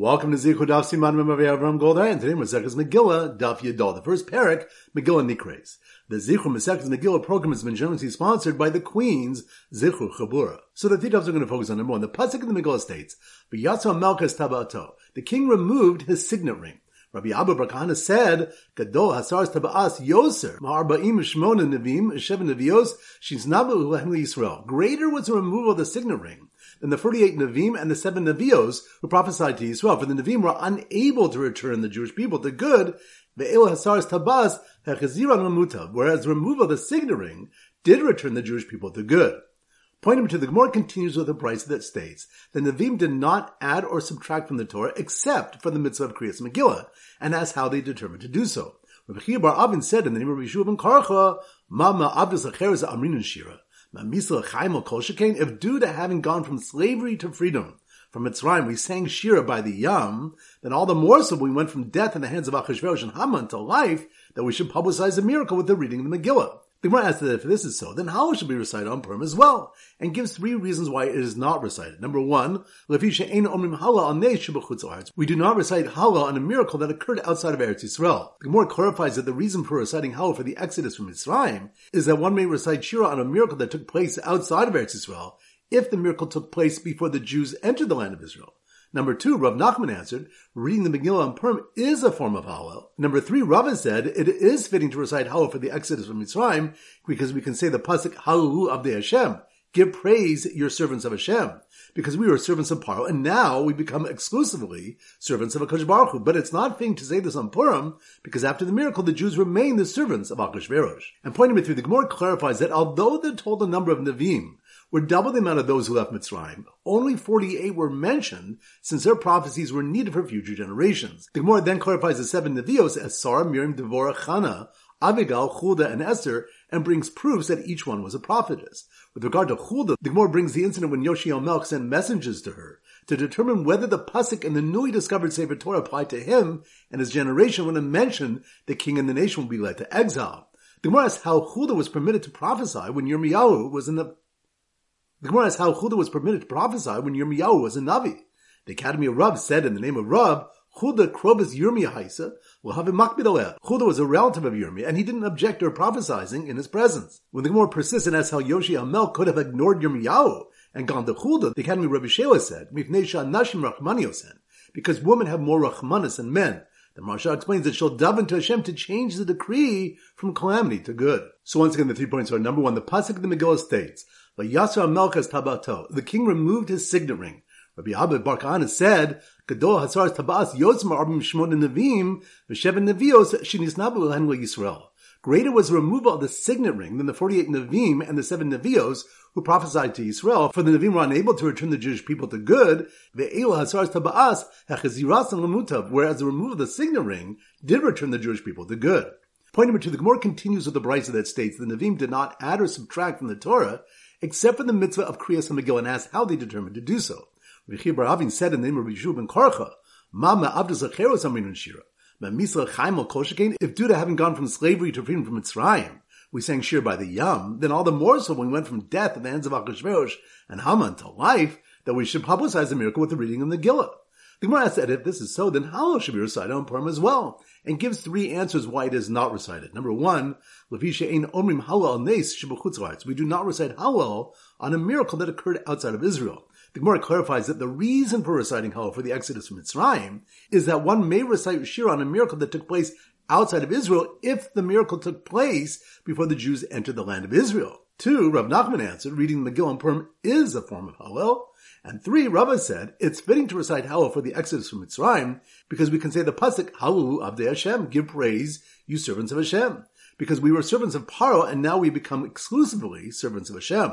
Welcome to Zichud Daf Siman Memavi Avram Goldhar, and today Masechus Megillah Daf Yadol, the first parak Megillah Nikres. The Zichud Masechus Megillah program has been generously sponsored by the Queen's Zichud Chabura. So the three are going to focus on number one. The pasuk in the Megillah states, "V'yatsa Melchus Tabato." The king removed his signet ring. Rabbi Abba bar Kahana said, Gadol Hasars Taba'as Yoser, Ma'arba'im Shmona Nevim, Sheva Nevios, Shiznabu Yisrael. Greater was the removal of the signet ring than the 48 Navim and the seven Navios who prophesied to Israel. For the Navim were unable to return the Jewish people to good, Ve'el Hasars Tabas Hechaziran Mamuta, whereas the removal of the signet ring did return the Jewish people to good. Pointing to the Gemara continues with a Brisa that states the Navim did not add or subtract from the Torah except for the mitzvah of Kriyas Megillah, and as how they determined to do so. Rabbi Chia Bar Avin said in the name of Yehoshua ben Karcha, Mama Abdus Acheres Amrin Shira, Mamisla Chaimel Kol if due to having gone from slavery to freedom, from Mitzrayim we sang Shira by the Yam, then all the more so we went from death in the hands of Achashverosh and Haman to life, that we should publicize the miracle with the reading of the Megillah. The Gemara asks that if this is so, then how should be recited on Purim as well? And gives three reasons why it is not recited. Number one, we do not recite Hala on a miracle that occurred outside of Eretz Yisrael. The Gemara clarifies that the reason for reciting Hala for the Exodus from Mitzrayim is that one may recite Shira on a miracle that took place outside of Eretz Yisrael if the miracle took place before the Jews entered the land of Israel. Number two, Rav Nachman answered, reading the Megillah on Purim is a form of Hallel. Number three, Rav said, it is fitting to recite Hallel for the Exodus from Mitzrayim because we can say the pasuk Hallelu Avdei Hashem. Give praise, your servants of Hashem. Because we were servants of Paro, and now we become exclusively servants of Akash Baruch Hu. But it's not fitting to say this on Purim, because after the miracle, the Jews remain the servants of Achashverosh. And pointing me through, the Gemara clarifies that although they're told the number of Navim, were double the amount of those who left Mitzrayim. Only 48 were mentioned since their prophecies were needed for future generations. The Gemara then clarifies the seven Nevios as Sarah, Miriam, Devorah, Chana, Abigail, Huldah, and Esther, and brings proofs that each one was a prophetess. With regard to Huldah, the Gemara brings the incident when Yoshi Melch sent messengers to her to determine whether the pasuk in the newly discovered Sefer Torah applied to him and his generation when it mentioned the king and the nation would be led to exile. The Gemara asks how Huldah was permitted to prophesy when Yirmiyahu was in the the Gemara asks how Hulda was permitted to prophesy when Yirmiyahu was a Navi. The Academy of Rab said in the name of Rab, Hulda Krobas Yirmiyah Haisa will have a makbid Hulda was a relative of Yirmiyah, and he didn't object to her prophesying in his presence. When the Gemara persists and asks how Yoshi Amel could have ignored Yirmiyahu and gone to Hulda, the Academy of Rabbi Shela said, Nashim Rachmaniosen, because women have more Rachmanis than men. The Maharsha explains that she'll daven to Hashem to change the decree from calamity to good. So once again, the three points are number one, the pasuk of the Megillah states, Yasser Melchas Tabato. The king removed his signet ring. Rabbi Abba Barkan said, Gadol Hasar Tabas Yosma Arbim Shmon Nevim, Vesheven Nevios Shinisnabu Lenwa Yisrael. Greater was the removal of the signet ring than the 48 Nevim and the seven Nevios who prophesied to Israel, for the Nevim were unable to return the Jewish people to good, whereas the removal of the signet ring did return the Jewish people to good. Point number two, the Gemara continues with the Brisa that states the Nevim did not add or subtract from the Torah, except for the mitzvah of Kriyas HaMegillah, and asks how they determined to do so. Rabbi Bar Avin said in the name of Yishuv ben Korcha, Mama Abdus Acheros Aminun Shira, Chaim Koshakin, if due to having gone from slavery to freedom from Mitzrayim, we sang Shir by the Yam, then all the more so when we went from death at the hands of Achashverosh and Haman to life, that we should publicize the miracle with the reading of the Gillah. The Gemara said if this is so, then Hallel should be recited on Purim as well, and gives three answers why it is not recited. Number one, Levisha ein omrim Hallel nes We do not recite Hallel on a miracle that occurred outside of Israel. The Gemara clarifies that the reason for reciting Hallel for the Exodus from Mitzrayim is that one may recite Shir on a miracle that took place outside of Israel if the miracle took place before the Jews entered the land of Israel. Two, Rav Nachman answered, reading the Megillah on Purim is a form of Hallel. And three, Rava said, it's fitting to recite Hallel for the Exodus from Mitzrayim because we can say the pasuk Hallelu Avdei Hashem, give praise, you servants of Hashem, because we were servants of Paro and now we become exclusively servants of Hashem.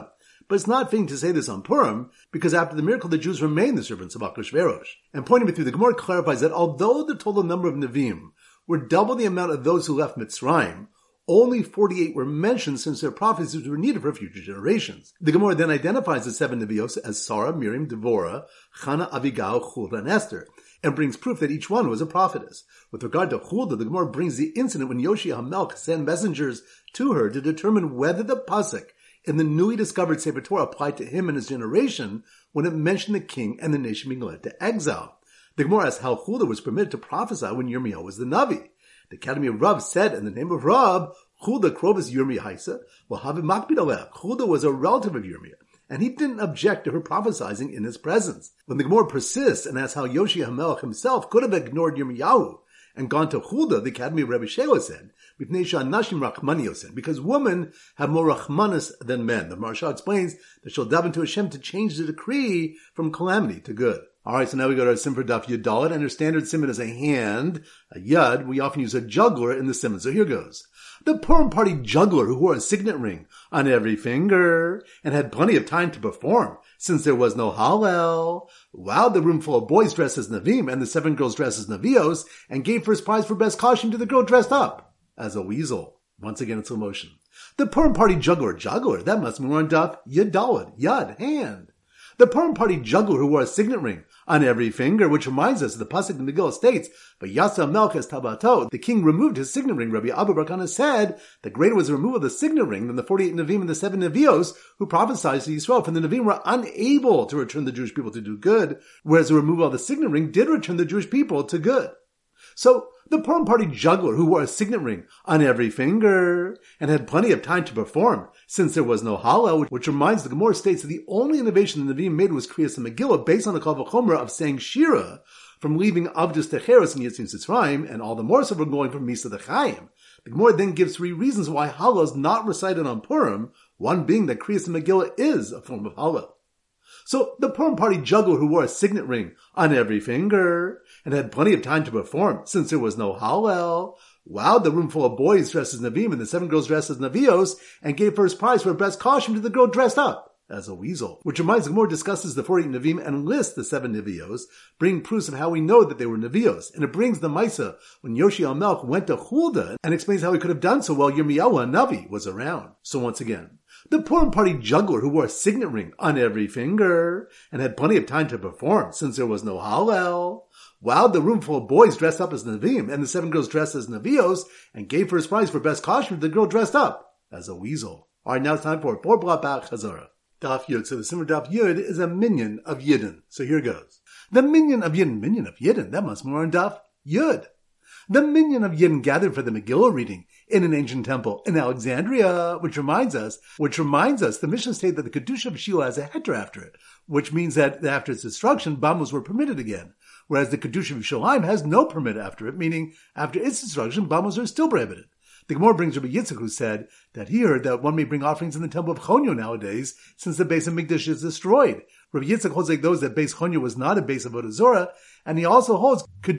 But it's not fitting to say this on Purim because after the miracle, the Jews remain the servants of Achashverosh. And pointing me through, the Gemara clarifies that although the total number of Nevi'im were double the amount of those who left Mitzrayim, only 48 were mentioned since their prophecies were needed for future generations. The Gemara then identifies the seven Nevios as Sarah, Miriam, Devorah, Chana, Abigail, Huldah, and Esther, and brings proof that each one was a prophetess. With regard to Huldah, the Gemara brings the incident when Yoshi HaMelch sent messengers to her to determine whether the pasuk in the newly discovered Sefer Torah applied to him and his generation when it mentioned the king and the nation being led to exile. The Gemara asks how Hulda was permitted to prophesy when Yirmiyahu was the Navi. The Academy of Rav said in the name of Rav, Hulda Krovis Yirmi Haisa, well, Havi Makbid Hulda was a relative of Yirmiyah, and he didn't object to her prophesying in his presence. When the Gemara persists and asks how Yoshi Hamelech himself could have ignored Yirmiyahu and gone to Hulda, the Academy of Rebbe Shela said, because women have more rachmanis than men. The Maharsha explains that she'll daven to Hashem to change the decree from calamity to good. Alright, so now we go to our sim for Daf Yud and our standard simon is a hand, a yud. We often use a juggler in the simon. So here goes. The Purim party juggler who wore a signet ring on every finger and had plenty of time to perform since there was no Hallel, wowed the room full of boys dressed as Navim and the seven girls dressed as Navios and gave first prize for best costume to the girl dressed up as a weasel. Once again it's slow motion. The Purim party juggler, juggler, that must be on Daf Yud Yud, hand. The Purim party juggler who wore a signet ring on every finger, which reminds us of the pasuk in the Megillah states, "But Yasa Melchus Tabato." The king removed his signet ring. Rabbi Abba bar Kahana said that greater was the removal of the signet ring than the forty-eight Navim and the seven Navios who prophesied to Yisrael. For the Navim were unable to return the Jewish people to do good, whereas the removal of the signet ring did return the Jewish people to good. So the Purim party juggler who wore a signet ring on every finger and had plenty of time to perform since there was no Hallel, which reminds the Gemara states that the only innovation the Nevi'im made was Kriyas Megillah based on the Kal of saying Shira from leaving Avdus Techeres and Yitzim Sitzrayim and all the more so from going from Misa to Chaim. The Gemara then gives three reasons why Hallel is not recited on Purim, one being that Kriyas Megillah is a form of Hallel. So the Purim party juggler who wore a signet ring on every finger and had plenty of time to perform since there was no Hallel, wowed the room full of boys dressed as Navim and the seven girls dressed as Navios and gave first prize for best costume to the girl dressed up as a weasel. Which reminds more discusses the 48 Navim and lists the seven Navios, bringing proofs of how we know that they were Navios. And it brings the Maisa when Yoshi Melch went to Hulda and explains how he could have done so while Yirmiyahu Navi was around. So once again, the Purim party juggler who wore a signet ring on every finger and had plenty of time to perform since there was no Hallel, wowed the room full of boys dressed up as Navim and the seven girls dressed as Navios and gave first prize for best costume to the girl dressed up as a weasel. Alright, now it's time for Por Blabach Chazara. Daf Yud. So the Simmer Daf Yud is a minion of Yidden. So here goes. The minion of Yidden, minion of Yidden, that must be more on Daf Yud. The minion of Yidden gathered for the Megillah reading in an ancient temple in Alexandria, which reminds us, which reminds us, the Mishnah state that the Kedusha of Shiloh has a heter after it, which means that after its destruction, bamos were permitted again. Whereas the Kedusha of Shalim has no permit after it, meaning after its destruction, bamos are still prohibited. The Gemara brings Rabbi Yitzchak, who said that he heard that one may bring offerings in the temple of Chonyo nowadays, since the base of Mikdash is destroyed. Rabbi Yitzchak holds like those that base Chonyo was not a base of Odazora, and he also holds that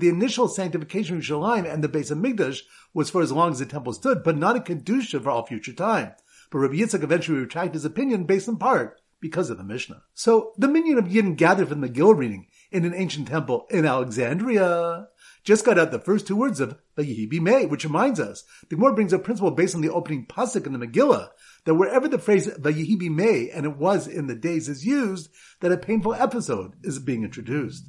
the initial sanctification of Shalim and the base of Mikdash was for as long as the temple stood, but not a Kedusha for all future time. But Rabbi Yitzchak eventually retracted his opinion based in part because of the Mishnah. So the minion of Yidden gathered from the Gil reading in an ancient temple in Alexandria just got out the first two words of Vayihi Bimei, which reminds us, the Gemara brings a principle based on the opening pasuk in the Megillah, that wherever the phrase Vayihi Bimei, and it was in the days, is used, that a painful episode is being introduced.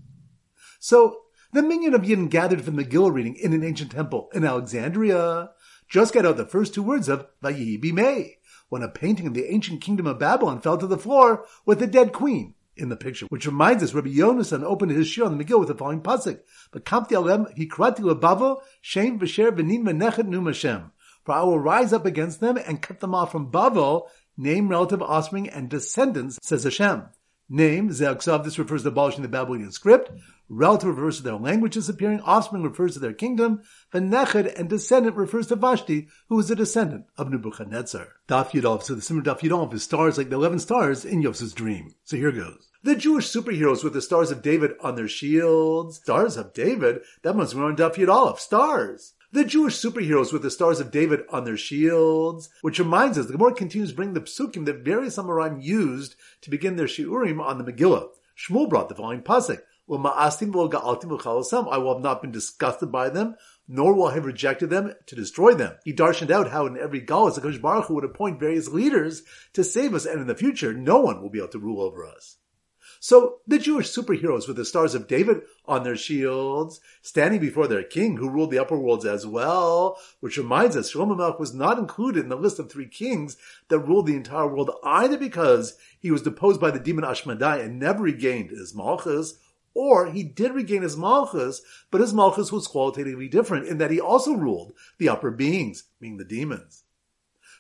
So, the minion of Yin gathered from the Megillah reading in an ancient temple in Alexandria just got out the first two words of Vayihi Bimei, when a painting of the ancient kingdom of Babylon fell to the floor with the dead queen in the picture, which reminds us Rabbi Yonasan opened his shir on the Megillah with the following pasuk: "V'kamti alem hikrati lebavo shem v'sher v'nin v'nechet num Hashem." For I will rise up against them and cut them off from Bavel, name, relative, offspring, and descendants, says Hashem. Name, Zeaksav, this refers to abolishing the Babylonian script. Relative refers to their language disappearing. Offspring refers to their kingdom. V'neched and descendant refers to Vashti, who is a descendant of Nebuchadnezzar. Daf Yudov, so the similar Daf Yudov is stars like the 11 stars in Yosef's dream. So here goes. The Jewish superheroes with the stars of David on their shields. Stars of David? That must be on Daf Yudov. Stars the Jewish superheroes with the stars of David on their shields, which reminds us, the Gemara continues to bring the psukim that various Amoraim used to begin their shiurim on the Megillah. Shmuel brought the following pasuk, I will have not been disgusted by them, nor will I have rejected them to destroy them. He darshaned out how in every galus, the Baruch Hu would appoint various leaders to save us, and in the future, no one will be able to rule over us. So the Jewish superheroes with the stars of David on their shields, standing before their king who ruled the upper worlds as well, which reminds us Shlomo Melech was not included in the list of three kings that ruled the entire world either because he was deposed by the demon Ashmedai and never regained his malchus, or he did regain his malchus, but his malchus was qualitatively different in that he also ruled the upper beings, meaning the demons.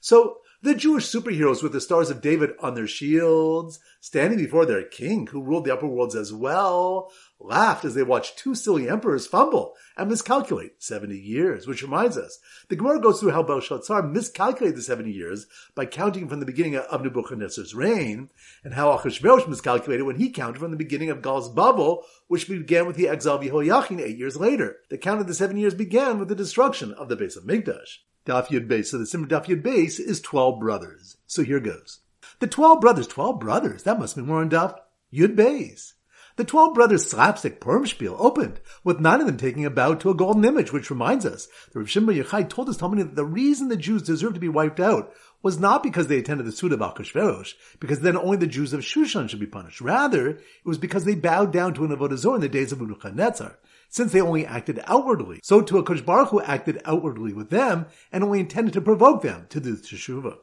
So the Jewish superheroes with the stars of David on their shields, standing before their king who ruled the upper worlds as well, laughed as they watched two silly emperors fumble and miscalculate 70 years, which reminds us, the Gemara goes through how Belshazzar miscalculated the 70 years by counting from the beginning of Nebuchadnezzar's reign, and how Achashverosh miscalculated when he counted from the beginning of galus Bavel, which began with the exile of Yehoiachin eight years later. The count of the seven years began with the destruction of the base of Migdash. Daf Yud Beis. So the Simmer Daf Yud Beis is 12 brothers. So here goes. The 12 brothers, 12 brothers, that must be more on Daf Yud Beis. The twelve brothers slapstick Purim opened, with nine of them taking a bow to a golden image, which reminds us that Rav Shimon Yochai told us Talmud that the reason the Jews deserved to be wiped out was not because they attended the Suda of Achashverosh, because then only the Jews of Shushan should be punished. Rather, it was because they bowed down to an Avodah in the days of Nebuchadnezzar, since they only acted outwardly. So to a Baruch Hu acted outwardly with them, and only intended to provoke them to do teshuvah.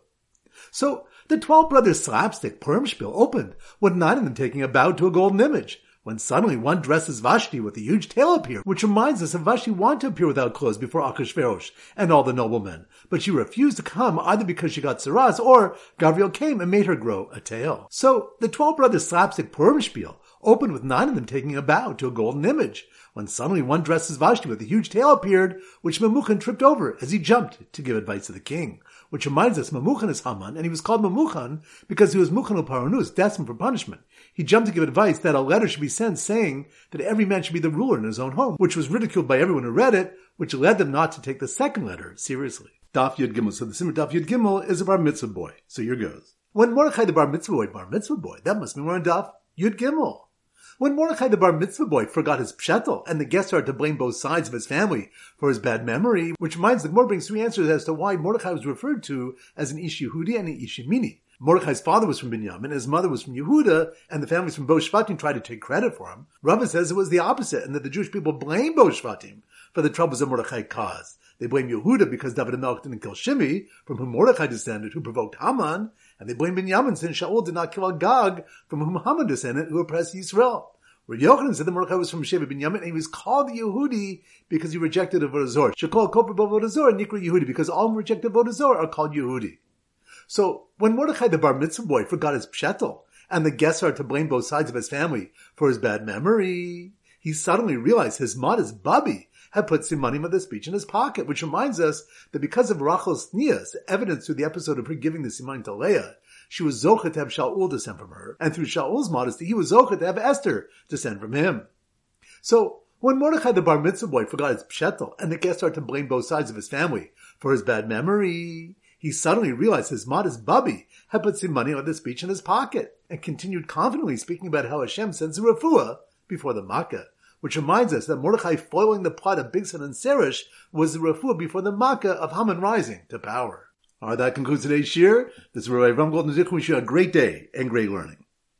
So the twelve brothers slapstick Purim opened, with nine of them taking a bow to a golden image, when suddenly one dresses Vashti with a huge tail appeared, which reminds us of Vashti wanted to appear without clothes before Achashverosh and all the noblemen, but she refused to come either because she got tzaraas or Gavriel came and made her grow a tail. So the twelve brothers slapstick Purim opened with nine of them taking a bow to a golden image, when suddenly one dressed as Vashti with a huge tail appeared, which Memuchan tripped over as he jumped to give advice to the king which reminds us Memuchan is Haman, and he was called Memuchan because he was Muchan Paranus, destined for punishment. He jumped to give advice that a letter should be sent saying that every man should be the ruler in his own home, which was ridiculed by everyone who read it, which led them not to take the second letter seriously. Daf Yud Gimel. So the Simmer Daf Yud Gimel is a bar mitzvah boy. So here goes. When Mordechai the bar mitzvah boy, bar mitzvah boy, that must be more on Daf Yud Gimel. When Mordechai the bar mitzvah boy forgot his pshetel, and the guests started to blame both sides of his family for his bad memory, which reminds the Gemara brings three answers as to why Mordechai was referred to as an Ish Yehudi and an Ish Yemini. Mordechai's father was from Binyamin, and his mother was from Yehuda, and the families from Bo Shvatim tried to take credit for him. Rava says it was the opposite, and that the Jewish people blame Bo Shvatim for the troubles that Mordechai caused. They blame Yehuda because David Melch didn't kill Shimi, from whom Mordechai descended, who provoked Haman, and they blame Binyamin since Shaul did not kill Agag, from whom Haman descended, who oppressed Yisrael. Where Yochanan said that Mordechai was from Sheva Binyamin, and he was called Yehudi because he rejected Avodah Shekol Koper Avodah Nikra Yehudi, because all who reject Avodah are called Yehudi. So when Mordechai the bar mitzvah boy forgot his pshetel, and the guests are to blame both sides of his family for his bad memory, he suddenly realized his modest bubby had put simanim of the speech in his pocket, which reminds us that because of Rachel's tznius, evidence through the episode of her giving the simanim to Leah, she was Zochet to have Shaul descend from her, and through Shaul's modesty, he was Zochet to have Esther descend from him. So, when Mordechai the bar mitzvah boy forgot his pshetel, and the guests started to blame both sides of his family for his bad memory, he suddenly realized his modest bubby had put some money on the speech in his pocket, and continued confidently speaking about how Hashem sends a refuah before the Makkah. Which reminds us that Mordechai foiling the plot of Bigsan and Serish was the refuah before the Makkah of Haman rising to power. All right, that concludes today's shir. This is Rabbi Ram Golden. We wish you a great day and great learning.